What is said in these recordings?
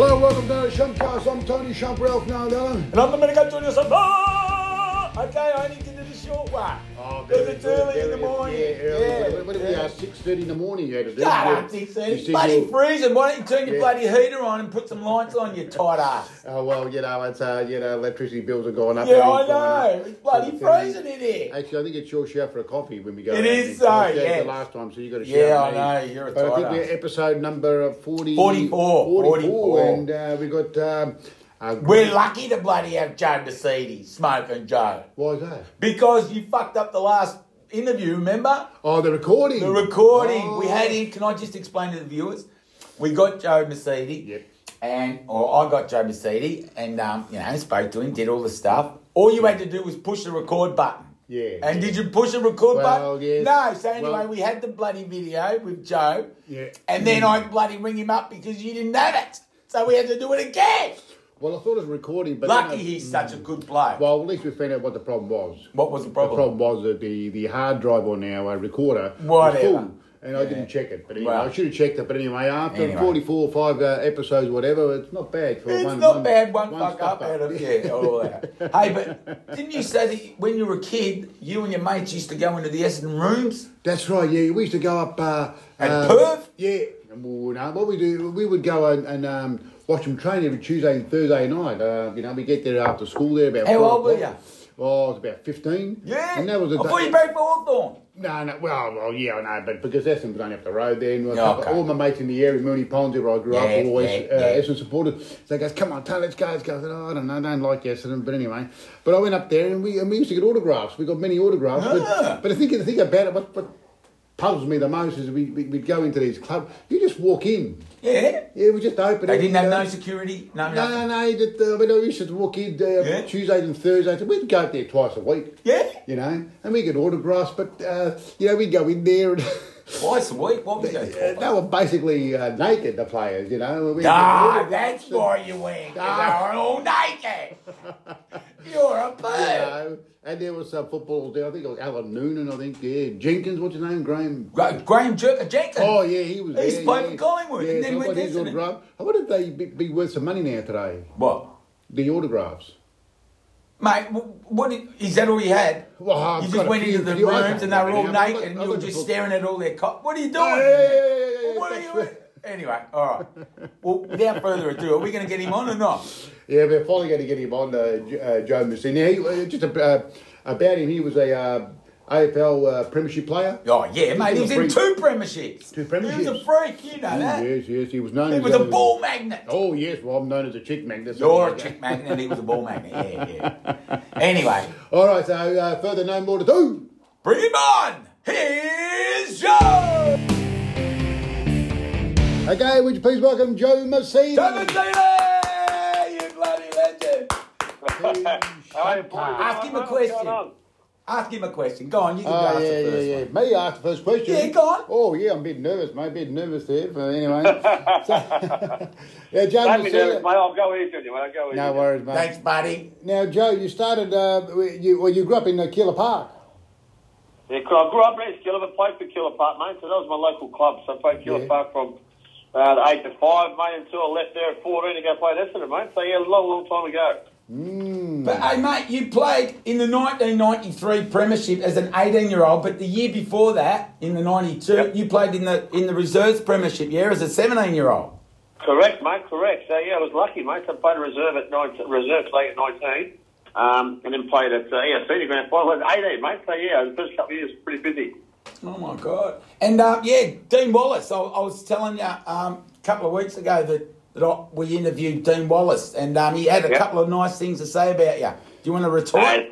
Hello, welcome to the Shumpcast. I'm Tony Shump, Ralph Nardella. And I'm the Medical Junior. Ah! Okay, I need to short one. Oh, Because it's early in the morning. Yeah, early. What, what did we yeah. Six thirty in the morning. You had to do. Shut up, you It's said bloody you- freezing. Why don't you turn your Yeah. bloody heater on and put some lights on, you tight ass? Oh well, you know, it's uh, you know, electricity bills are going up. Yeah, everything's I up. know. It's bloody uh, freezing in here. Actually, I think it's your shout for a coffee when we go. It out. is It's so, our shout yes. The last time, so you got to shout. Yeah, I me. know. You're a But I think we're episode number uh, 40, 44, 44. and uh, we got. Um, uh, We're lucky to bloody have Joe Mercedes, smoking Joe. Why is that? Because you fucked up the last interview, remember? Oh, the recording. The recording. Oh. We had him. Can I just explain to the viewers? We got Joe Mercedes. Yep. And, or I got Joe Mercedes and, um, you know, spoke to him, did all the stuff. All you had to do was push the record button. Yeah. And did you push the record Well, button? yes. No. So anyway, Well- we had the bloody video with Joe. Yeah. And then I bloody ring him up because you didn't have it. So we had to do it again. Well, I thought it was recording, but Lucky I- he's such a good bloke. Well, at least we found out what the problem was. what was the problem? The problem? was that the, the hard drive on our uh, recorder Whatever. was full, and I Yeah. didn't check it. But anyway, Well. I should have checked it. But anyway, after Anyway. 44 or 5 uh, episodes, whatever, it's not bad. For It's one, It's not one- bad, one, one fuck up out of yeah, all that. hey, but didn't you say that when you were a kid, you and your mates used to go into the Essendon rooms? That's right, yeah. We used to go up. Uh, At uh, Perth? Yeah. And we- no, what we do, we would go and, and um, watch them train every Tuesday and Thursday night. Uh, you know, we get there after school there about How old were o'clock. Oh, I was about 15. Yeah. And that was a I thought you played for Hawthorn. No, no, well, well, yeah, I know, but because Essendon was only up the road then. a Yeah, couple- okay. All my mates in the area, Moonee Ponds, where I grew up, Yeah, were always yeah, uh, yeah. Essendon supporters. So they goes, come on, Tony, let's go, let's go. I said, oh, I don't know, I don't like Essendon, but anyway. But I went up there and we and we used to get autographs. We got many autographs. Ah. But, but I think the thing about it, what, what puzzles me the most is we, we, we'd go into these clubs, you just walk in. Yeah. Yeah, we just open They it, didn't have no security, no, No, nothing. no, no. That, uh, mean, I used to walk in uh, Yeah. Tuesdays and Thursdays. We'd go up there twice a week Yeah. you know, and we get autographs, but uh, you know, we'd go in there and Twice a week. What was uh, that? they were basically uh, naked, the players, you know. We Ah, that's why you went. 'cause. They were all naked. You're a and, you know, and there was some footballers there. I think it was Alan Noonan. I think yeah, Jenkins. What's his name? Graham. Gra- Graham Jerker uh, Jenkins. Oh yeah, he was. He used there, yeah. for Collingwood, Yeah, and then so went got his to autograph. I wonder if they be, be worth some money now today. What? The autographs. Mate, wh- what is that all you had? Well, I've you just went into the rooms and they were all naked and you were just staring at all their cop. What are you doing? Yeah, yeah, yeah, yeah, yeah, What are you? Anyway, all right. Well, without further ado, are we going to get him on or not? Yeah, we're finally going to get him on, uh, J- uh, Joe Misiti. He, uh, just a, uh, about him, he was a uh, AFL uh, Premiership player. Oh yeah, mate. He was in two premierships. Two premierships. He was a freak. You know that. yes, yes, he was known He as was a ball magnet. Oh yes, well I'm known as a chick magnet. so You're a chick magnet. and He was a ball magnet. Yeah, yeah. Anyway, All right, so uh, further no more to do. bring him on. Here's Joe. Okay, would you please welcome Joe Misiti? Come and you bloody legend. How are you, boys? Ask him a question. Ask him a question. Go on, you can Oh, ask yeah, the yeah, first yeah. one. Me ask the first question. Yeah, go on. Oh, yeah, I'm a bit nervous, mate. A bit nervous there. But anyway. so, yeah, Joe Don't be nervous, mate. I'll go easy on you, mate. I'll go easy. No worries, mate. Thanks, buddy. Now, Joe, you started, uh, you, well, you grew up in uh, Keilor Park. Yeah. I grew up in Keilor, but played for Keilor Park, mate. So that was my local club. So I played Keilor Yeah. Park from uh, the 8 to 5, mate, until I left there at 14 to go play Essendon, mate. So yeah, a long, long time ago. Mm. But hey, mate, you played in the 1993 Premiership as an 18-year-old, but the year before that, in the 92, Yep. you played in the in the reserves Premiership, yeah, as a 17-year-old. Correct, mate. Correct. So yeah, I was lucky, mate. So I played a reserve at 19, reserve play at 19, um, and then played at uh, yeah senior grand final at 18, mate. So yeah, the first couple of years pretty busy. Oh my God! And uh, yeah, Dean Wallace. I, I was telling you um, a couple of weeks ago that that I, we interviewed Dean Wallace, and um, he had a Yep. couple of nice things to say about you. Do you want to retort? Uh,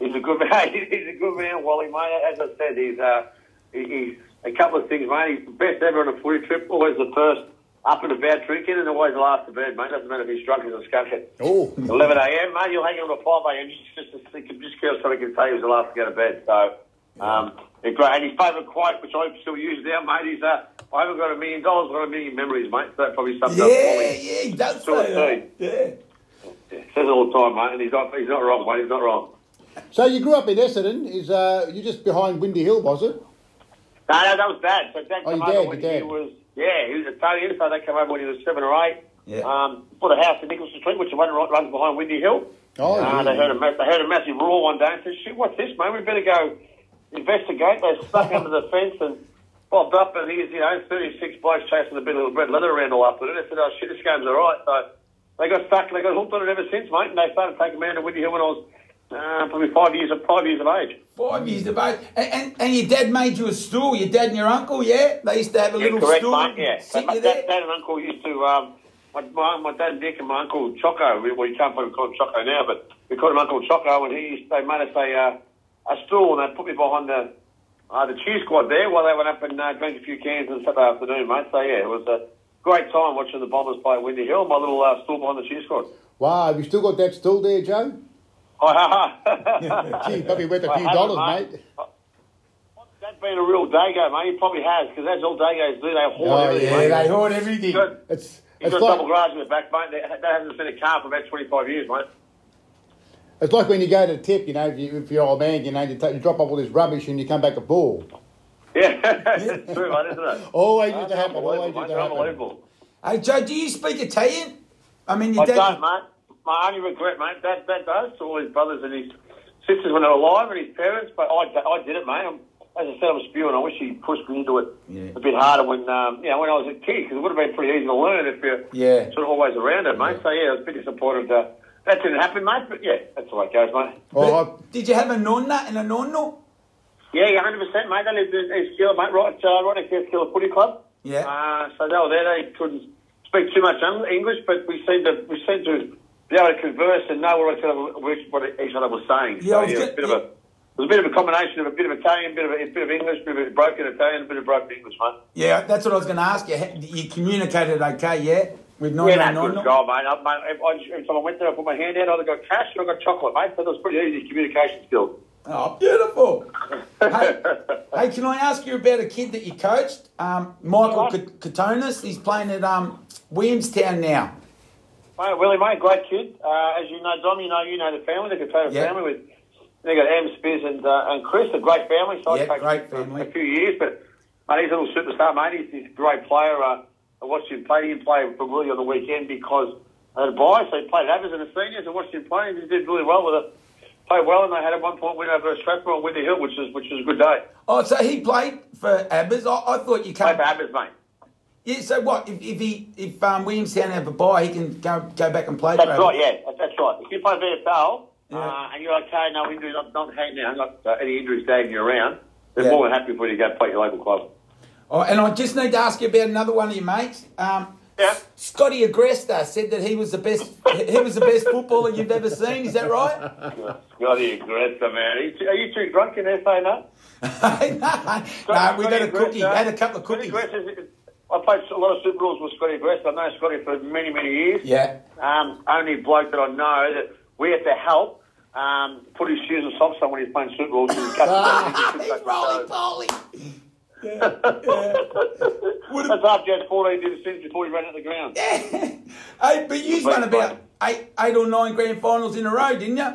he's a good man. He's a good man, Wally, mate. As I said, he's uh, he's a couple of things, mate. He's the best ever on a footy trip. Always the first up and about drinking, and always the last to bed, mate. Doesn't matter if he's drunk as a skunk at Oh. 11 a.m., mate. You'll hang on to 5 a.m. Just, just, just, just care something can say he was the last to go to bed. So, um, yeah, great. And his favourite quote, which I still use now, mate, is uh, I haven't got a million dollars, I've got a million memories, mate. So that probably sums yeah, up Wally. yeah, he does Still a say that. Yeah. Yeah, says it all the time, mate, and he's not, he's not wrong, mate. He's not wrong. So you grew up in Essendon. Is uh, you just behind Windy Hill, was it? No, no, that was Dad. So Dad Oh, came your over dad, when your he dad. was, yeah, he was Italian, so they came over when he was seven or eight. Yeah. Um, bought a house in Nicholson Street, which one runs runs behind Windy Hill. Oh, uh, yeah. they heard a they heard a massive roar one day and said, "Shit, what's this, mate? We better go investigate." They stuck under the fence and popped up, and here's you know thirty six blokes chasing a bit of red leather around all afternoon. They said, "Oh shit, this game's all right." So they got stuck and they got hooked on it ever since, mate. And they started taking me down to Windy Hill when I was uh, probably five years of five years of age. Five years of age. And, and, and your dad made you a stool, your dad and your uncle, yeah? They used to have a Yeah, little correct, stool. mate. Yeah, you my dad, dad and uncle used to. Um, my, my, my dad Nick and my uncle Choco. We, we come from we call him Choco now, but we called him Uncle Choco. And he used, they made us a uh, a stool and they put me behind the uh, the cheer squad there while they went up and uh, drank a few cans on Saturday afternoon, mate. So yeah, it was a great time watching the Bombers play Windy Hill. My little uh, stool behind the cheer squad. Wow, have you still got that stool there, Joe? Ha, ha. Gee, probably worth a few dollars, mate. That's been a real dago, mate. He probably has because that's all dagos do. They hoard Oh, everything. Yeah, mate. they hoard everything. It's He's it's got double garage in the back, mate. They, they haven't seen a car for about 25 years, mate. It's like when you go to tip, you know, if, you, if you're old man, you know, you, take, you drop off all this rubbish and you come back a ball. Yeah, it's true, mate, isn't it? Always used to That's happen. Always unbelievable, used mate. to happen. Unbelievable. Hey, Joe, do you speak Italian? I mean, your I dad. don't, mate. My only regret, mate, that that does to all his brothers and his sisters when they were alive and his parents, but I, I did it, mate. I'm, as I said, I'm spewing. I wish he pushed me into it Yeah. a bit harder when, um, you know, when I was a kid, because it would have been pretty easy to learn if you're Yeah. sort of always around it, mate. So yeah, I was a bit disappointed. Uh, that didn't happen, mate. But yeah, that's the way it goes, mate. Oh, But did you have a nonna and a nonno? Yeah, yeah, hundred percent, mate. They is in East Keilor, mate, right, uh, right next to East Keilor Footy Club. Yeah. Uh, so they were there. They couldn't speak too much Eng- English, but we seemed to we seemed to be able to converse and know what each other, what each other was saying. Yeah, I was so, get- it was a bit of a it was a bit of a combination of a bit of Italian, a bit of a, a bit of English, a bit of broken Italian, a bit of broken English, mate. Yeah, that's what I was going to ask you. You communicated okay, yeah? With yeah, and that's good nonno? job, mate. I, mate if I, every time I went there, I put my hand out, I got cash or I got chocolate, mate. So that was pretty easy communication skills. Oh, beautiful. hey, hey, can I ask you about a kid that you coached? Um, Michael. K- Katonis. He's playing at um, Williamstown now. Mate, Willie, mate, great kid. Uh, as you know, Dom, you know, you know the family, the Katona Yeah. family with they got Em, Spiz, and uh, and Chris, a great family. So Yeah, great family. a few years, but mate, he's a little superstar, mate. He's, he's a great player. Uh, I watched him play. He didn't play for Willie on the weekend because I had a bye, so he played Abbas and the seniors. I watched him play, and he did really well with it. Played well, and they had at one point win over Strathmore and Windy Hill, which is which was a good day. Oh, so he played for Abbas. I, I thought you Played for Abbas, mate. Yeah. So what? If, if he if um, Williamstown have a buy, he can go go back and play. That's right, yeah, that- that's right. If you play VFL Yeah. uh, and you're okay, no injuries, not, not hanging out, not uh, any injuries dragging you around, they're Yeah. more than happy for you to go play your local club. Oh, and I just need to ask you about another one of your mates. Um, Yeah. Scotty Agresta said that he was the best. he was the best footballer you've ever seen. Is that right? Scotty aggressive, man. Are you, too, are you too drunk in there saying that? no, we got a cookie. Had a couple of cookies. I played a lot of Super Rules with Scotty Aggressive. I've known Scotty for many, many years. Yeah. Um, only bloke that I know that we have to help um, put his shoes and socks on when he's playing Super Rules. Rolling poly. Yeah, yeah. Would That's after he had 14 did since before he ran out of the ground. hey, but you won about eight, eight or nine grand finals in a row, didn't you?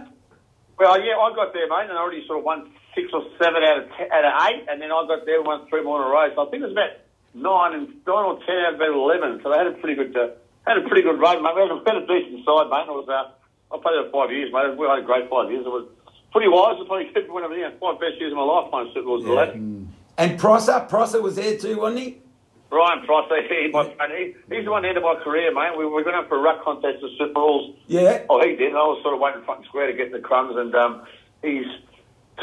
Well, yeah, I got there, mate, and I already sort of won six or seven out of ten, out of eight, and then I got there and won three more in a row. So I think it was about nine and nine or ten out of about eleven. So they had a pretty good uh, had a pretty good run, mate. We had a, had a decent side, mate. It was uh, I played there five years, mate. We had a great five years. It was pretty wise. It was probably one of the yeah, five best years of my life playing Super Rules. Yeah. Yeah. And Prosser, Prosser was there too, wasn't he? Ryan Prosser, he, he, he's the one that ended my career, mate. We were going up for a ruck contest at Super Rules. Yeah. Oh, he did. I was sort of waiting front square to get the crumbs, and um, he's.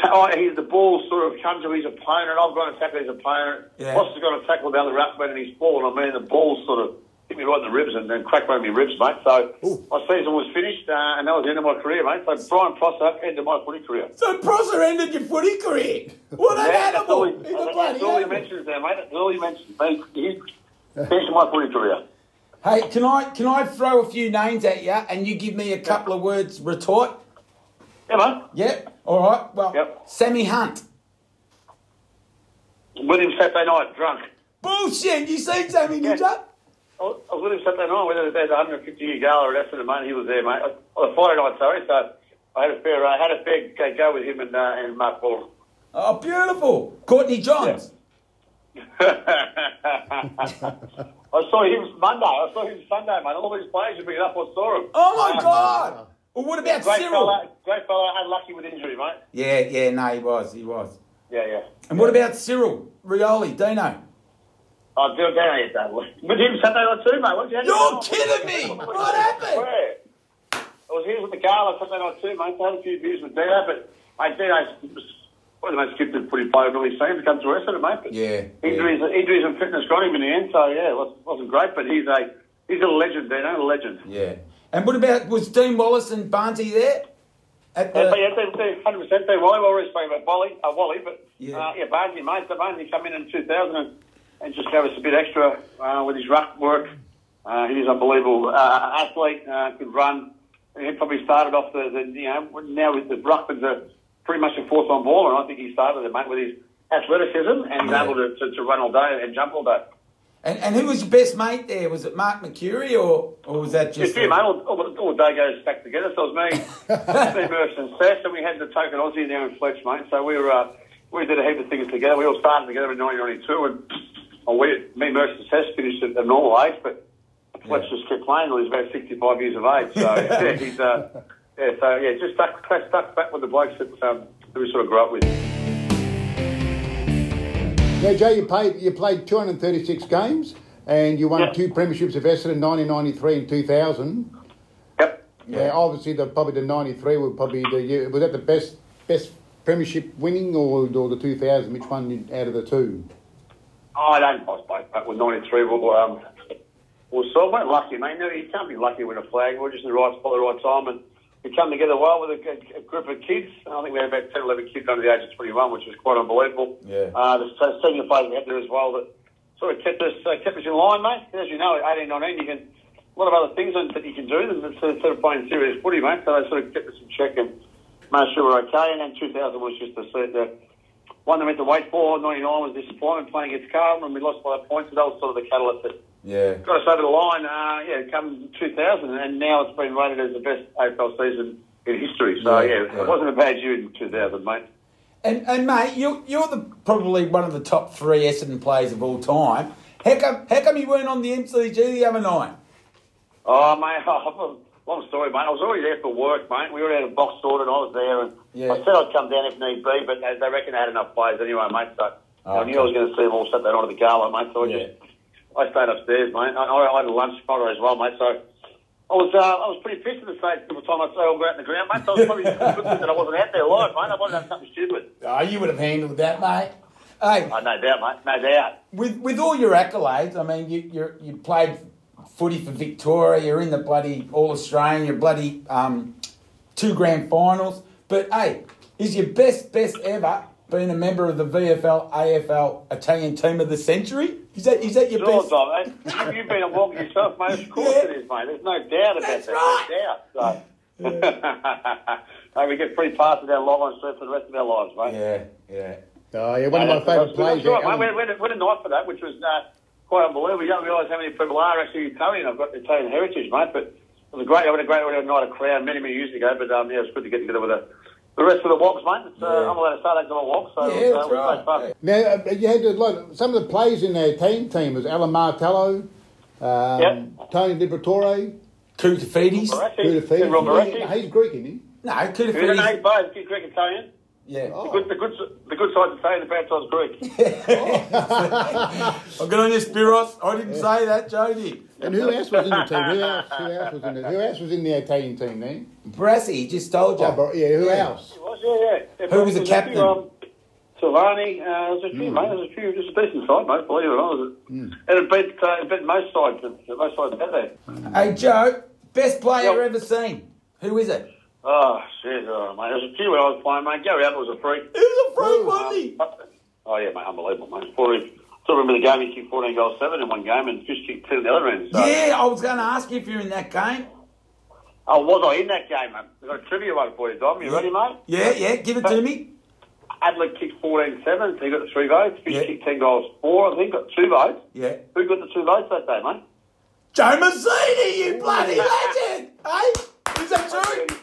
Oh, he's the ball sort of comes to his opponent. I've gone to tackle his opponent. Yeah. Has gone to tackle the other ruckman, and he's fallen. I mean, the ball sort of hit me right in the ribs and, and cracked one of my ribs, mate. So my season was finished, uh, and that was the end of my career, mate. So Brian Prosser ended my footy career. So Prosser ended your footy career. What an Yeah, that's all animal! he, He's a that's bloody all he animal. mentions there, mate. That's all he mentions. Mate, he finished my footy career. Hey, can I can I throw a few names at you and you give me a couple of words retort? Yeah, mate. Yep. All right. Well, Yep. Sammy Hunt. With him Saturday night, drunk. Bullshit. You seen Sammy, did Yeah. you? I was I was with him Saturday night, whether there's a 150 year gala or Essendon, mate, he was there, mate. On Friday night, sorry, so I had a fair, uh, had a fair go- with him and, uh, and Mark Ball. Oh, beautiful. Courtney Johns. I saw him Monday. I saw him Sunday, mate. All these players are bringing up. I saw him. Oh my Uh, God! Well, what about Great Cyril? fella, great fella. Unlucky with injury, mate. Yeah, yeah, no, he was, he was. Yeah, yeah. And what about Cyril Rioli, Dino? Oh, Bill down here, that was. With him Saturday night too, mate. What's You're kidding me! What happened? Where? I was here with the gala Saturday night too, mate. I had a few beers with Dino, but mate, Dino's was one of the most gifted footy players I've really seen to come to Essendon, mate. But Yeah, Injuries, injuries and fitness got him in the end, so yeah, it wasn't, wasn't great, but he's a he's a legend, Dino, a legend. Yeah. And what about was Dean Wallace and Barnty there? At the, yeah, they, they, 100% they Wally. We always speak about Wally, uh, Wally but Yeah. yeah, uh, yeah Barnsley, mate. So Barnsley come in in 2000 and, and just gave us a bit extra uh, with his ruck work. Uh, he's an unbelievable uh, athlete, uh, could run. He probably started off the, the you know, now with the ruckmans are pretty much a fourth on ball, and I think he started it, mate, with his athleticism and Yeah. able to, to, to run all day and jump all day. and, and who was your best mate there? Was it Mark Mercuri or, or was that Just just. you, mate. All, all, the- all day goes back together. So it was me, Murph, and Seth, and we had the token Aussie there in Fletch, mate. So we were, uh, we did a heap of things together. We all started together in 1992, and well, we, me, and Seth finished at a normal age, but Fletch Yeah. just kept playing until he was about 65 years of age. So yeah, he's, uh, yeah, so yeah, just stuck, stuck back with the blokes that, um, that we sort of grew up with. Now, Joe, you played you played 236 games and you won Yeah. two premierships of Essendon, 1993 and 2000. Yep. Yeah, obviously the probably the 93 would probably the year. Was that the best best premiership winning or, or the 2000? Which one out of the two? Oh, I don't back, back with 93. Well, um, well, so we're lucky, mate. No, you can't be lucky win a flag. We're just in the right spot at the right time. And we come together well with a, a, group of kids. I think we had about 10, 11 kids under the age of 21, which was quite unbelievable. Yeah. Uh, the senior players we had there as well that sort of kept us uh, kept us in line, mate. As you know, at 18, 19, you can a lot of other things that you can do sort of playing serious footy, mate. So they sort of kept us in check and made sure we're okay. And then 2000 was just the, the one that we had to wait for. 99 was disappointment playing against Carlton, and we lost by points. So that was sort of the catalyst that Yeah. got us over the line. Uh, yeah, come 2000, and now it's been rated as the best AFL season in history. So Yeah, yeah, yeah. it wasn't a bad year in 2000, mate. And, and mate, you're, you're the probably one of the top three Essendon players of all time. How come, how come you weren't on the MCG the other night? Oh, mate, long story, mate. I was already there for work, mate. We already had a box sorted, and I was there, and Yeah. I said I'd come down if need be, but they, they reckon they had enough players anyway, mate. So Oh, I knew I was going to see them all Saturday night at the gala, mate. So I Yeah. just I stayed upstairs, mate. I, I had a lunch tomorrow as well, mate. So I was uh, I was pretty pissed at the stage every time I say I'll go out in the ground, mate. So I was probably good that I wasn't out there live, mate. I wanted to have something stupid. Oh, you would have handled that, mate. Hey, Oh, no doubt, mate. No doubt. with with all your accolades, I mean, you you you played footy for Victoria. You're in the bloody All Australian. You're bloody um, two grand finals. But hey, is your best best ever being a member of the VFL AFL Italian Team of the Century? Is that is that your Sure, best? Dom. eh? Have you been a walk yourself, mate? Of course Yeah. it is, mate. There's no doubt about That's that. right. No doubt. So. hey, we get free passes down long on street for the rest of our lives, mate. Yeah, yeah. Oh, yeah, one of my favourite that's- players. That's right, Alan- mate. We had, we, had, we had a night for that, which was uh, quite unbelievable. You don't realise how many people are actually Italian. I've got Italian heritage, mate. But it was a great. I had a great we had night of crowd many, many years ago. But um, yeah, it was good to get together with the, the rest of the wogs, mate. It's, uh, Yeah. I'm allowed to say that 'cause I'm a wog, so Yeah, it uh, that's it was right. great fun. Now, uh, you had a lot, some of the players in their team team was Alan Martello, um, Yep. Tony Liberatore, Koutoufides. Moretti. Koutoufides. Rob He's Greek, isn't he? No, Who's the name? Koutoufides. Both. Greek Italian. Yeah. Oh. The good, the good, the good side's Italian, the bad side's Greek. I'll get on your Spiros. I didn't say that, Jody. And who else was in the team? Who else? Who else was in the? Who else was in the Italian team then? Brassy, just told you. Oh, but, yeah, who Yeah. else? It was, yeah, yeah. Who was the captain? Few, um, Silvagni, uh, there's a few, mate. There's a few. Just a decent side, mate. Believe it or not. And it beat, uh, it beat most sides. Most sides out there. Hey, Joe, best player Yep. ever seen. Who is it? Oh, shit, oh, mate. There's a few when I was playing, mate. Gary Ablett was a freak. Who's a freak, Who? wasn't he? Oh, yeah, mate. Unbelievable, mate. Before he, still remember the game, he kicked 14 goals, 7 in one game, and Fish kicked 10 in the other end. So. Yeah, I was going to ask you if you're in that game. Oh, was I in that game, mate? I've got a trivia one for you, Dom. You ready, mate? Yeah, yeah, give it to me. Ablett kicked 14 7, so he got the three votes. Fish Yeah. kicked 10 goals, 4, I think, got two votes. Yeah. Who got the two votes that day, mate? Joe Misiti, you bloody legend! Hey, is that true?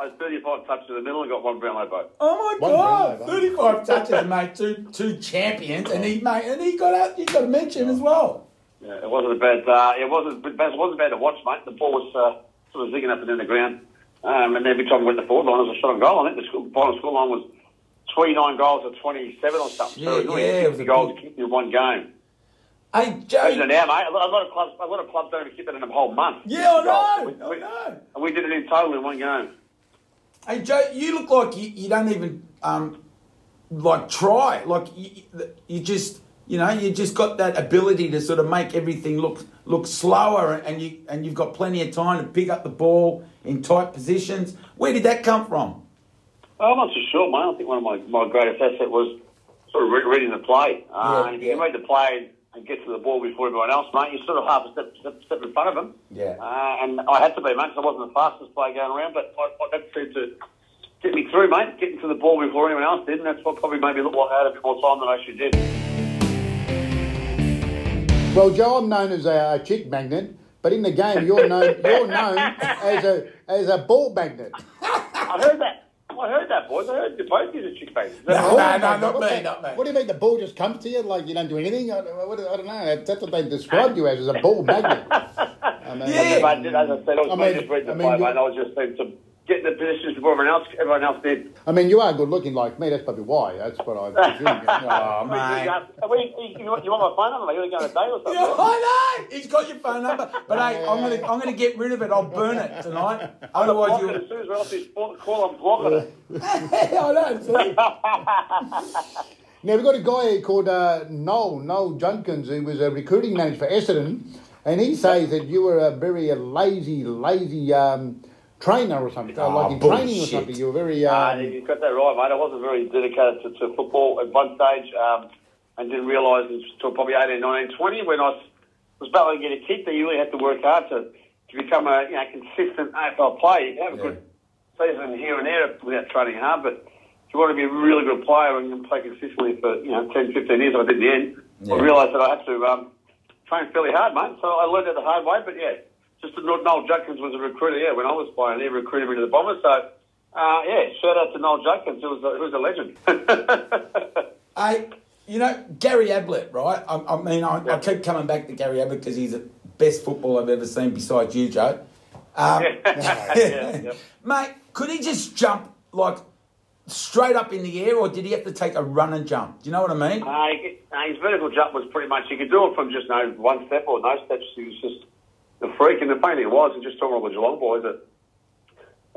I had 35 touches in the middle and got one Brownlow vote. Oh my One god, Brownlow, thirty-five touches, mate. Two two champions, and he mate, and he got out. You got to mention as well. Yeah, it wasn't a bad. Uh, it wasn't. It wasn't bad to watch, mate. The ball was uh, sort of zigging up and down the ground, um, and every time we went to the forward line, it was a shot on goal. I think the school, final score line was 29 goals or 27 or something. so Yeah, it was only yeah, it was a goals big- kicked in one game. Hey Joe, Imagine now, mate. A lot, a lot of clubs, a lot of clubs don't even keep it in a whole month. yeah, I 50 goals. know, We, I we, know. and we did it in total in one game. Hey Joe, you look like you, you don't even um, like try. Like you, you just you know you just got that ability to sort of make everything look look slower, and you and you've got plenty of time to pick up the ball in tight positions. Where did that come from? I'm not so sure, mate. I think one of my, my greatest assets was sort of re- reading the play. Uh, Yeah, and if yeah. you read the play and get to the ball before everyone else, mate, you're sort of half a step, step, step in front of them. Yeah. Uh, and I had to be, mate, 'cause I wasn't the fastest player going around, but I, I, that seemed to get me through, mate, getting to the ball before anyone else did, and that's what probably made me look like I had a bit more time than I actually did. Well, Joe, I'm known as a, a chick magnet, but in the game, you're known you're known as a as a ball magnet. I heard that. I heard that, boys. I heard you both use a chick face. No, Ball no, magnet. no, not What me, the- not me. What do you mean the ball just comes to you like you don't do anything? I, what, I don't know. That's what they described you as, as a ball magnet. I mean, Yeah. But as I said, I was I mean- just reading the I mean, play, and I was just seemed to get in the positions before everyone else, everyone else did. I mean, you are good looking like me. That's probably why. That's what I presume. Oh, You, mate. you, you, want- you want my phone number? mate? You want to go on a date or something? Yeah, I know. He's got your phone number, but hey, I'm gonna I'm gonna get rid of it. I'll burn it tonight. Otherwise, you. it as soon as we're off this call, I'm blocking it. I know. see? Now we've got a guy here called uh, Noel Noel Judkins, who was a recruiting manager for Essendon, and he says that you were a very uh, lazy, lazy um, trainer or something, Oh, like in training or something. You were very. Uh, Um, you've got that right, mate. I wasn't very dedicated to, to football at one stage um, and didn't realise until probably 18, 19, 20 when I was, battling to get a kick that you really had to work hard to, to become a you know, consistent AFL player. You can have a Yeah. good season here and there without training hard, but if you want to be a really good player and you play consistently for you know 10, 15 years, I did in the end, Yeah. I realised that I had to um, train fairly hard, mate. So I learned it the hard way, but yeah, just that Noel Judkins was a recruiter, yeah, when I was playing, he recruited me to the Bombers, so uh, yeah, shout out to Noel Judkins, who was a, who was a legend. Hey, you know Gary Ablett, right? I, I mean, I, I keep coming back to Gary Ablett because he's the best football I've ever seen besides you, Joe. Um, yeah, yeah. Mate, could he just jump like straight up in the air, or did he have to take a run and jump? Do you know what I mean? Uh, uh, his vertical jump was pretty much, he could do it from just no one step or no steps. He was just the freak. And the funny thing was, and just talking about the Geelong boys, that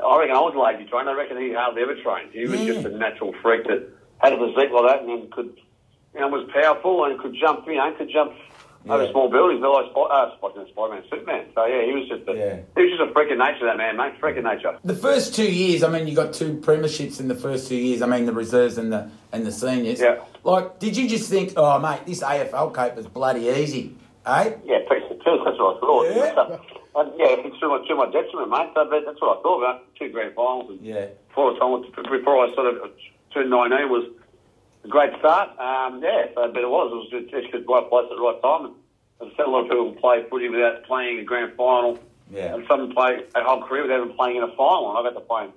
I reckon I was lazy trained. I reckon he hardly ever trained. He was Yeah. just a natural freak that had a physique like that and then could, you know, was powerful and could jump, you know, could jump over small buildings. They're like Spy- uh, Spider-Man, Spider-Man, Superman. So yeah, he was just a, Yeah. he was just a freak of nature, that man, mate. Freak of nature. The first two years, I mean, you got two premierships in the first two years. I mean, the reserves and the and the seniors. Yeah. Like, did you just think, oh, mate, this AFL caper's bloody easy, eh? Yeah, That's what I thought. Yeah. Uh, yeah, it's too much, too much detriment, mate. But that's what I thought about. Two grand finals. And Yeah. Before, the before I sort of turned 19 was a great start. Um, yeah, so, but it was. It was just, just the right place at the right time. And I've seen a lot of people play footy without playing a grand final. Yeah. And some play a whole career without even playing in a final. And I've had to play in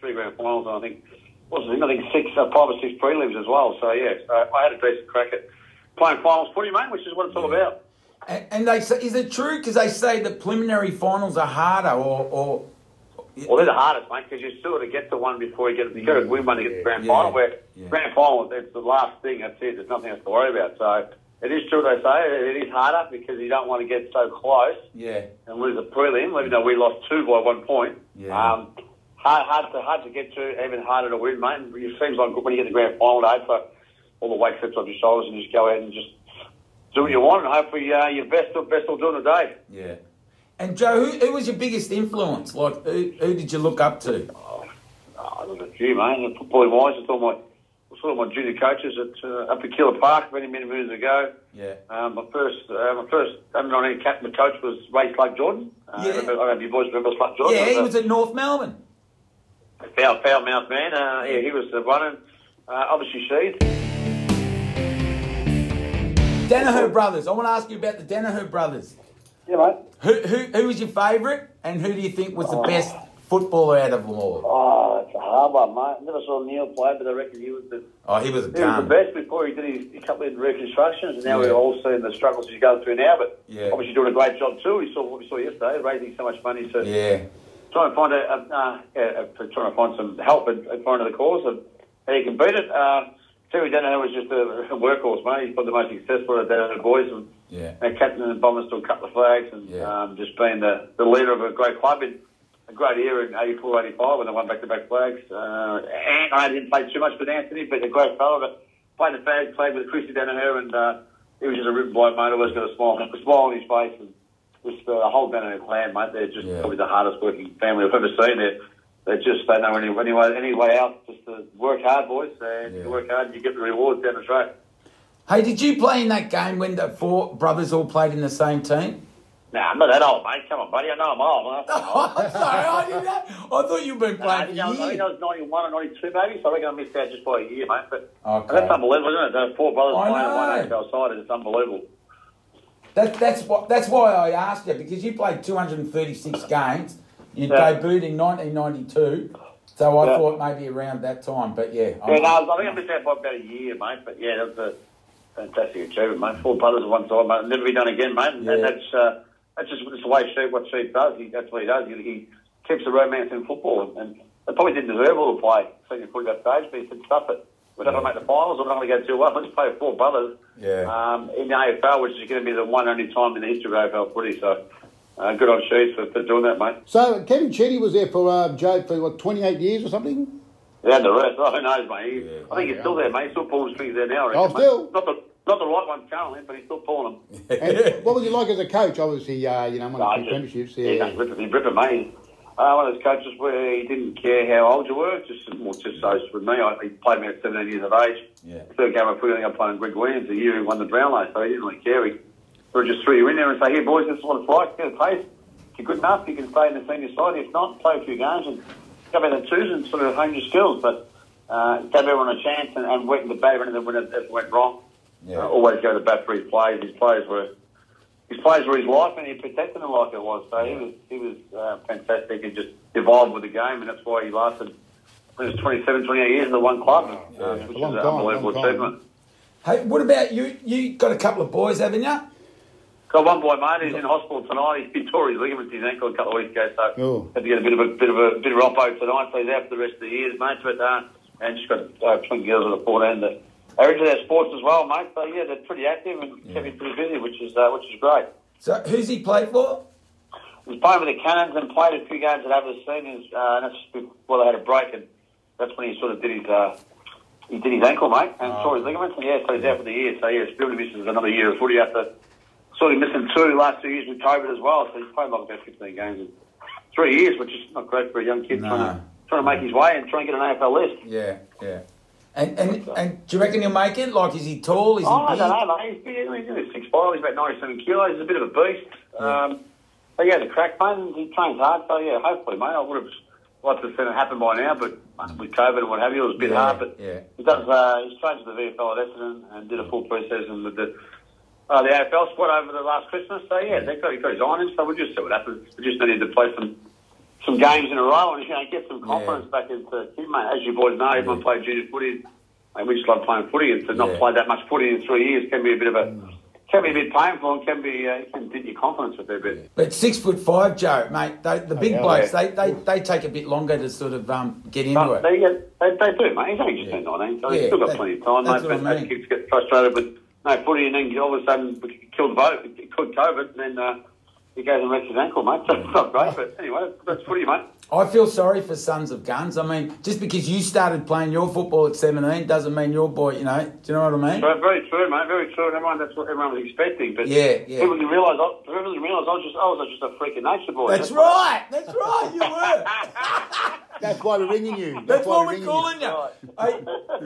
three grand finals and I think, what was it, I think six, uh, five or six prelims as well. So, yeah, so I had a decent crack at playing finals footy, mate, which is what it's all Yeah. about. And, and they say, is it true? Because they say the preliminary finals are harder, or, or Well, they're the hardest, mate, because you still got to get to one before you get you got to win one to get the grand Yeah. final. Where Yeah. grand final, it's the last thing. That's it. There's nothing else to worry about. So it is true they say it is harder because you don't want to get so close yeah, and lose a prelim. Even though we lost two by one point, Yeah. um, hard, hard to hard to get to, even harder to win, mate. It seems like when you get the grand final day for all the weight slips off your shoulders and you just go out and just do what you want, and hopefully uh, your best best will do in the day. yeah. And Joe, who, who was your biggest influence? Like, who, who did you look up to? Oh, there's a few, mate. Footballing wise, it's all my sort of my junior coaches at uh, up at Keilor Park many many moons ago. Yeah. Um, my first uh, my first under 19 captain coach was Ray Slug Jordan. Uh, Yeah. I don't know if you boys remember Slug Jordan. Yeah, he was at North Melbourne. foul foul mouth man. Uh, yeah, he was the one. And, uh, obviously, Sheed. Danaher brothers. I want to ask you about the Danaher brothers. Yeah, mate. Who, who, who was your favourite, and who do you think was the Oh. best footballer out of them all? Oh, it's a hard one, mate. Never saw Neil play, but I reckon he was the Oh, he was a he was the best before he did his couple of reconstructions, and now Yeah. we're all seeing the struggles he's going through now. But Yeah. obviously doing a great job too. We saw what we saw yesterday, raising so much money to Yeah, trying to find a, a, uh, yeah, a, trying to find some help front of the cause and how you can beat it. Uh, Terry Danaher was just a, workhorse, mate. He's probably the most successful of the boys. And, yeah. and captain and bombers to a couple of flags and Yeah. um, just being the, the leader of a great club in a great era in 84, 85 when they won back-to-back flags. Uh, and I didn't play too much with Anthony, but a great fellow. But played the flag, played with Chrissy Danaher, and uh, he was just a ripping bloke, mate. Always got a smile, a smile on his face. And just uh, the whole Danaher clan, mate. They're just Yeah. probably the hardest working family I've ever seen. They're, they just don't know any, any, way, any way out. Just to work hard, boys. And Yeah. you work hard, you get the rewards down the track. Hey, did you play in that game when the four brothers all played in the same team? Nah, I'm not that old, mate. Come on, buddy. I know I'm old. mate. Oh, I'm sorry, I did that. I thought you'd been playing I for think I think I was 91 or 92 maybe, so I reckon I missed out just by a year, mate. But Okay. that's unbelievable, isn't it? Those four brothers I playing at one. AFL side, it's unbelievable. That, that's what. That's why I asked you because you played 236 games. You Yeah. debuted in 1992, so I Yeah. thought maybe around that time. But yeah, I'm- Yeah, no, I think I missed out by about a year, mate. But yeah, that was a fantastic achievement, mate. Four brothers at one side, mate. Never be done again, mate. Yeah. And that's uh, that's just that's the way Sheep, what Sheep does. He, that's what he does. He, he keeps the romance in football, and, and they probably didn't deserve all the play senior footy stage. But he said, "Stuff it. We're not going to make the finals. We're not going to go too well. Let's play four brothers Yeah. um, in the AFL, which is going to be the one only time in the history of AFL footy. So." Uh, good on Sheets for, for doing that, mate. So Kevin Sheedy was there for uh, Joe for what 28 years or something. Yeah, the rest. Oh, who knows, mate? He, Yeah. I think he's still there, mate. He's still pulling strings there now. I reckon, Oh, mate. still? Not the not the right one currently, but he's still pulling them. And what was he like as a coach? Obviously, uh, you know, one of the just- premierships. Yeah, Yeah. he's ripping, he's ripping, mate. Uh, one of those coaches where he didn't care how old you were, just more just so with me. I, he played me at 17 years of age. Yeah. Third game of footy, I think I played Greg Williams the year he won the Brownlow, so he didn't really care. He would just threw you in there and say, hey, boys, this is what it's like. Get a taste. If you're good enough, you can stay in the senior side. If not, play a few games and come back to twos and sort of hone your skills." But uh, gave everyone a chance and, and went in the bat when it, when it, it went wrong. Yeah. Uh, always go to bat for his players. His players were his players were his life, and he protected them like it was. So he was he was uh, fantastic and just evolved with the game, and that's why he lasted. It was 27, 28 years in the one club, uh, which is an unbelievable long time. achievement. Hey, what about you? You got a couple of boys, haven't you? Got one boy, mate. He's in hospital tonight. He's been tore his ligaments in his ankle a couple of weeks ago, so Oh. had to get a bit of a bit of a bit of oppo tonight. So he's out for the rest of the years, mate. But uh, and just got uh, twin girls at the port end that are into their sports as well, mate. So yeah, they're pretty active and kept me pretty busy, which is uh, which is great. So who's he played for? He was playing with the Cannons and played a few games at Abbas Seniors, uh, and that's well, they had a break, and that's when he sort of did his uh, he did his ankle, mate, and Oh. tore his ligaments, and yeah, so he's out for the year. So yeah, still misses another year of footy after sort of missing two last two years with COVID as well. So he's played like about 15 games in three years, which is not great for a young kid No. trying to trying to make his way and trying to get an AFL list. Yeah, yeah. And and and do you reckon he'll make it? Like, is he tall? Is he Oh, I don't know, mate. He's, big, he's only six five. He's about ninety-seven kilos. He's a bit of a beast. Um, but yeah, the crack man. He trains hard. So yeah, hopefully, mate. I would have liked to have seen it happen by now, but with COVID and what have you, it was a bit Yeah, hard. But yeah. he does. Uh, he's trained with the VFL at Essendon and did a full pre-season with the. Uh, the AFL squad over the last Christmas, so yeah, they've got, he's got his eye on him, so we'll just see what happens. We just need to play some some games in a row and you know get some confidence back into him, mate. As you boys know, everyone played junior footy, and we just love playing footy. And to not Yeah. play that much footy in three years can be a bit of a can be a bit painful and can be uh, can dent your confidence a fair bit. But six foot five, Joe, mate. They, the big yeah. blokes, they, they, they take a bit longer to sort of um, get into But it. they, get, they, they do, mate. He's only just Yeah. turned 19, so Yeah, he's still got that- plenty of time, that's mate. what I mean. kids get frustrated with no footy, and then all of a sudden we killed both, It killed COVID, and then uh, he goes and wrecks his ankle, mate. So it's not great, but anyway, that's footy, mate. I feel sorry for sons of guns. I mean, just because you started playing your football at 17 doesn't mean your boy, you know, do you know what I mean? So very true, mate. Very true. And everyone, that's what everyone was expecting. But Yeah, yeah. people didn't realise. I- People didn't realise I was just, I was just a freak of nature boy. That's right. That's right. You were. That's why we're ringing you. That's why we're ringing calling you. Hey,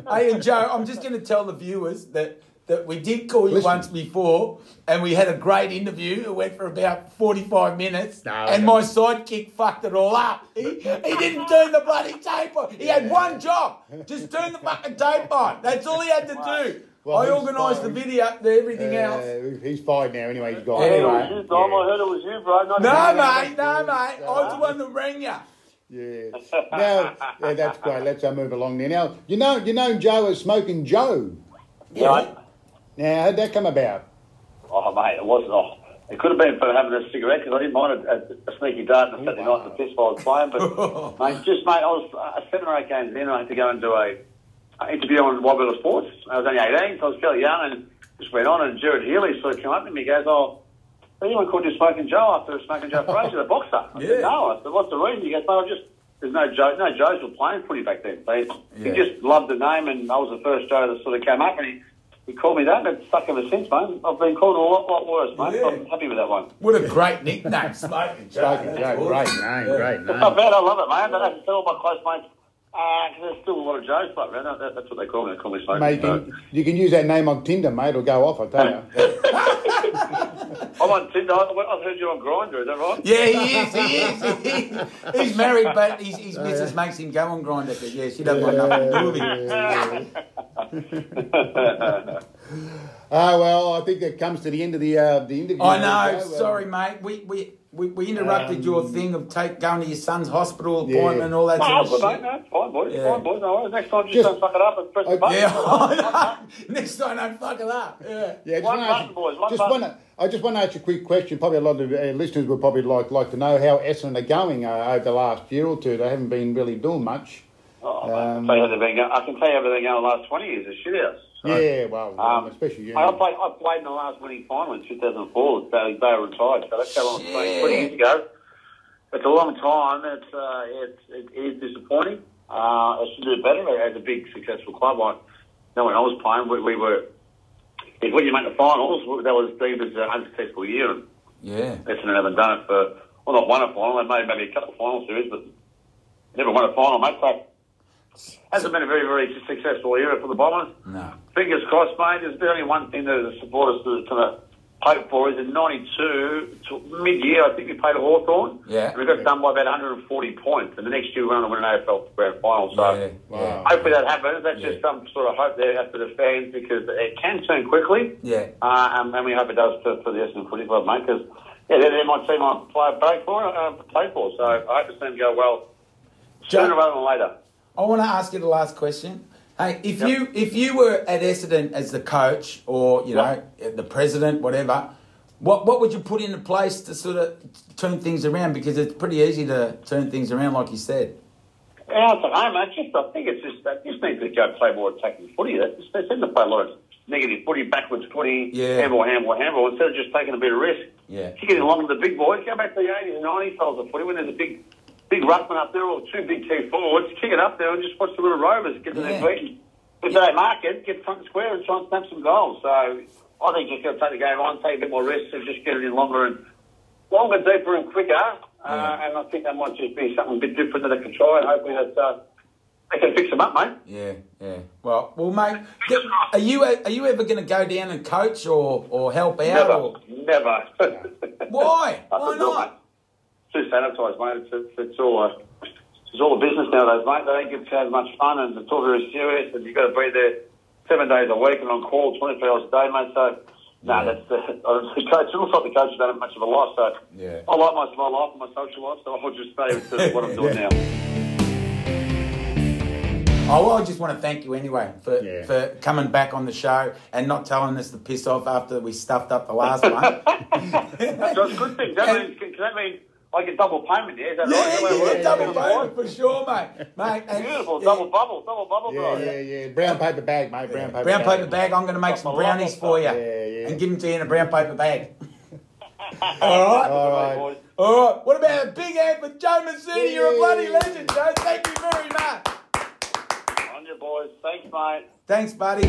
hey, and Joe, I'm just going to tell the viewers that that we did call you Listen. once before, and we had a great interview. It went for about 45 minutes, No, and no. my sidekick fucked it all up. He, he didn't turn the bloody tape on. He had one job: just turn the fucking tape on. That's all he had to do. Well, I organised the fine. video, the everything else. Uh, he's fine now. Anyway, he's gone. I heard it Anyway. was you, Dom. I heard it was you, bro. Not No, me. mate, no, mate. I was the one that rang you. Yeah. Now, yeah, that's great. Let's uh, move along there. Now, you know, you know, Joe is smoking Joe. Yeah. Now, how'd that come about? Oh, mate, it wasn't. Oh, it could have been for having a cigarette because I didn't mind a, a, a sneaky dart on a Saturday night in the piss while I was playing. But, mate, just, mate, I was uh, seven or eight games in. I had to go and do a, a interview on Wildwiller Sports. I was only 18, so I was fairly young and just went on. And Gerard Healy sort of came up to me and goes, Oh, anyone called you Smoking Joe after Smoking Joe Frazier, the boxer? I Yeah. said, No. I said, What's the reason? He goes, No, I just. There's no Joe, no Joes were playing footy back then. So he, Yeah. he just loved the name, and I was the first Joe that sort of came up, and he, he called me that, and it's stuck ever since, mate. I've been called a lot, lot worse, mate. Yeah. I'm happy with that one. What a great nickname, Smoking Joe. Smoking Joe, awesome. great name, Yeah. great Not name. bad, I love it, mate. But I have to tell all my close mates, uh, because there's still a lot of Joes floating around. That, that's what they call me. They call me Smoking Mate, you Joe. can, you can use that name on Tinder, mate. It'll go off. I tell you. I'm on Tinder. I- I've heard you on Grindr. Is that right? Yeah, he is. He is. He is. He's married, but his, his missus oh, makes him go on Grindr. But yeah, she doesn't want nothing to do with him. Ah, well, I think that comes to the end of the uh, the interview. I know. Joe. Uh, Sorry, mate. We we. We, we interrupted Um, your thing of take going to your son's hospital Yeah. appointment and all that No, sort of mate, shit. no, it's fine, boys. Yeah. Fine, boys. No. Next time, just, Just- don't fuck it up and press I- the button. Yeah, I know. Next time, don't fuck it up. Yeah. Yeah, just One wanna ask button, you- boys, one just button. wanna- I just want to ask you a quick question. Probably a lot of uh, listeners would probably like like to know how Essendon are going uh, over the last year or two. They haven't been really doing much. Oh, Um, I, can tell you how they've been going. I can tell you everything going the last 20 years. It's shit house. So, Yeah, well, Um, especially you. I played, I played in the last winning final in 2004. They, they were retired, so that's how long it's been. 20 years ago. It's a long time. It's uh, it's it is disappointing. Uh, I should do better as a big successful club. I know when I was playing, we, we were. If when you make the finals, that was deemed as an unsuccessful year. And Yeah. Essendon haven't done it for well, not won a final. They made maybe a couple of final series, but never won a final, mate. So hasn't been a very very successful year for the Bombers No. fingers crossed, mate. There's only one thing that the supporters to, to hope for is in '92, to mid-year, I think we played Hawthorn. Yeah. And we got done by about 140 points, and the next year we went to win an AFL grand final. So Yeah. Wow. hopefully that happens. That's Yeah. just some sort of hope there for the fans because it can turn quickly. Yeah. Uh, and, and we hope it does for, for the Essendon Footy Club, mate. Because yeah, they're, they're my team I play break for, uh, play for. So I hope the team go well sooner Joe- rather than later. I want to ask you the last question. Hey, if Yep. you if you were at Essendon as the coach or you know the president, whatever, what what would you put into place to sort of turn things around? Because it's pretty easy to turn things around, like you said. Yeah, it's at home, mate. Just, I think it's just, they just need to go play more attacking footy. They seem to play a lot of negative footy, backwards footy, Yeah. handball, handball, handball, instead of just taking a bit of risk. Yeah. Kicking along with the big boys. Go back to the 80s and 90s styles of footy when there's a big big ruckman up there or two big key forwards. Kick it up there and just watch the little rovers get to Yeah. their feet. If they mark it, get front and square and try and snap some goals. So I think just got to take the game on, take a bit more risks and just get it in longer and longer, deeper and quicker. Yeah. Uh, and I think that might just be something a bit different that they can try and hopefully that uh, they can fix them up, mate. Yeah, yeah. Well, well, mate, are you are you ever going to go down and coach or or help out? Never, Or, never. why? Why not? Mate. Too sanitised, mate. It's, it's, it's all a, it's all a business nowadays, mate. They don't get to have much fun, and it's all very serious, and you've got to be there seven days a week and on call 24 hours a day, mate. So, no, Yeah. that's the, the coach. It looks like the coach has done much of a life. So, Yeah. I like my, my life and my social life, so I'll just stay with what I'm doing Yeah. now. Oh, well, I just want to thank you anyway for, Yeah. for coming back on the show and not telling us to piss off after we stuffed up the last one. So it's a good thing. Does that mean, can, can that mean I a double payment? Yeah, is that yeah, right? Is that yeah, how yeah, double Beautiful. payment for sure, mate. Mate, and- Beautiful, yeah. double bubble, double bubble, Yeah, bro. yeah, yeah. Brown paper bag, mate. Brown paper Brown bag. paper bag. I'm going to make some brownies that for you. Yeah, yeah. and give them to you in a brown paper bag. All right. All Right, right. boys. All right. What about a big hand for Joe Misiti? You're a bloody legend, Joe. Thank you very much. On your boys. Thanks, mate. Thanks, buddy.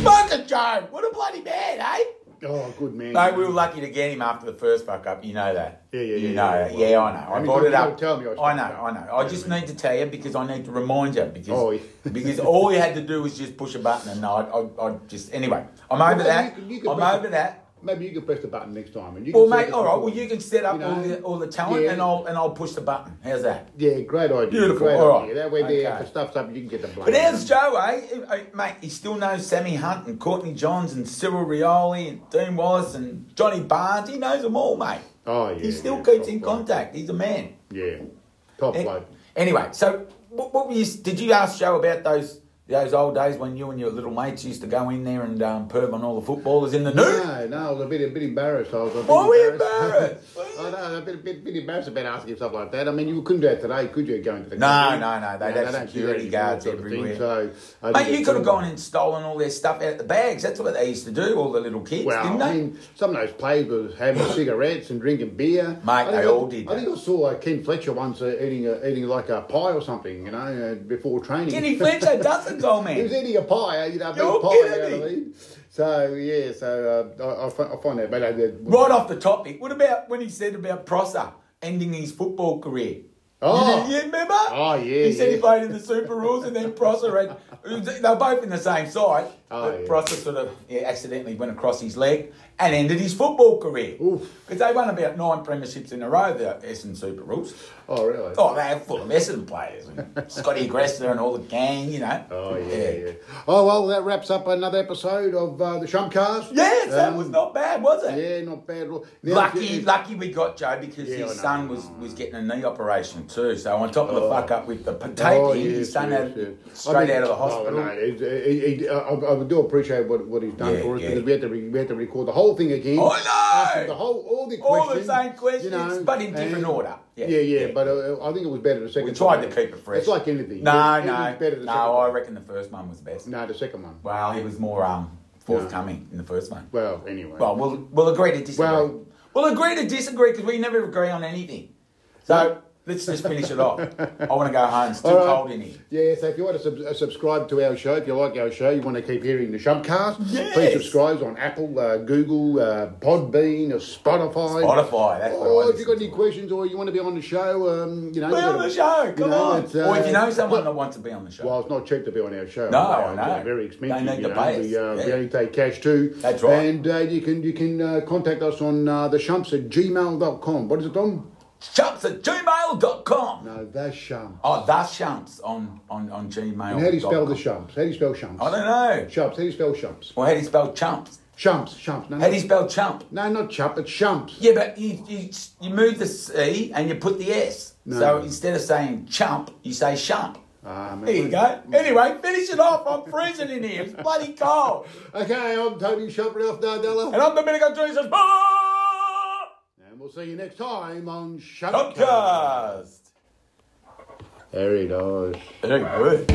Smoker Joe. What a bloody man, eh? Oh, good man. Mate, we were lucky to get him after the first fuck up. You know that. Yeah, yeah, You yeah, know yeah. that. Yeah, I know. I I mean, brought it up. tell me I I know. I know. I just need to tell you because I need to remind you because Oh, yeah. because all you had to do was just push a button and I, I, I just anyway. I'm over Well, that. you you I'm over that. Maybe you can press the button next time. And you Well, mate, all right. Well, you can set up You all the all the talent, yeah. and I'll and I'll push the button. How's that? Yeah, great idea. Beautiful, Great all idea. right. That way, there, Okay. if stuff's up, you can get the blame. But how's Joe, eh? Eh, Mate, he still knows Sammy Hunt and Courtney Johns and Cyril Rioli and Dean Wallace and Johnny Barnes. He knows them all, mate. Oh, yeah. He still yeah, keeps in bloke. contact. He's a man. Yeah, top Eh, bloke. Anyway, so what, what were you, did you ask Joe about those those old days when you and your little mates used to go in there and um, perv on all the footballers in the nude? No, no, I was a bit, a bit embarrassed. I was a bit Why were you embarrassed. embarrassed? I know, a bit, bit, bit embarrassed about asking stuff like that. I mean, you couldn't do that today, could you? Going to the No, country? no, no, they'd know, have that security guards of thing, everywhere. So, Mate, you could have gone and stolen all their stuff out of the bags. That's what they used to do, all the little kids, Well, didn't I they? mean, some of those players were having cigarettes and drinking beer. Mate, I think they I- all did I think that. I saw uh, Ken Fletcher once uh, eating a, eating like a pie or something, you know, uh, before training. Kenny Fletcher doesn't go, He was man. eating a pie, you know, a big You're pie. You know what I mean? So yeah, so uh, I, I, find that. But uh, Right off the topic, what about when he said about Prosser ending his football career? Oh. you, you remember? Oh, yeah, He said he yeah. played in the Super Rules, and then Prosser had. They were both in the same side. Oh, but yeah. Prosser sort of yeah, accidentally went across his leg and ended his football career. Because they won about nine premierships in a row, the Essendon Super Rules. Oh really? Oh, they have full of Essendon players. And Scotty Gressler and all the gang, you know. Oh yeah, yeah. Oh well, that wraps up another episode of uh, the Shumpcast. Yes, that Um, was not bad, was it? Yeah, not bad. Now, Lucky, if- lucky we got Joe because his son was, was getting a knee operation too. So on top of the Oh. fuck up with the potato, Oh, his yes, son yes, yes. straight out of the hospital. no, it- it- it- I, I do appreciate what, what he's done Yeah, for us yeah. because we had to re, we had to record the whole thing again. I know! The whole all the All the same questions, you know, but in different and- order. Yeah, Yeah, yeah, yeah. but uh, I think it was better the second. We tried time. to keep it fresh. It's like anything. No, Anything's no, the no. I reckon the first one was best. No, the second one. Well, he was more um forthcoming in the first one. Well, anyway. Well, we'll we'll agree to disagree. Well- we'll agree to disagree because we never agree on anything. So let's just finish it off. I want to go home. It's too right. cold in here. Yeah, so if you want to sub- uh, subscribe to our show, if you like our show, you want to keep hearing the Shumpcast, Yes. please subscribe on Apple, uh, Google, uh, Podbean, or Spotify. Spotify. That's what Or if you've got any questions or you want to be on the show, um, you know. Be on the show. you Come know, on. it's, or if you uh, know someone that wants to be on the show. Well, it's not cheap to be on our show. No, Uh, I know. It's very expensive. They need you to know. pay we, uh, we only take cash too. That's right. And uh, you can you can uh, contact us on uh, the shumps at gmail.com. What is it, Tom? Shumps at gmail.com. No, that's shumps. Oh, that's Shumps on, on, on Gmail. And how do you spell the shumps? How do you spell shumps? I don't know. Shumps. How do you spell shumps? Or how do you spell chumps? chumps. Shumps. No, How do you spell chump? no, not chump. It's shumps. Yeah, but you, you, you move the C and you put the S. No. So instead of saying chump, you say shump. Ah. There you go. Anyway, finish it off. I'm freezing in here. It's bloody cold. Okay, I'm Tony Shump, Ralph Dardella. And I'm Domenico Jesus. And we'll see you next time on. Podcast. There he does. Very good.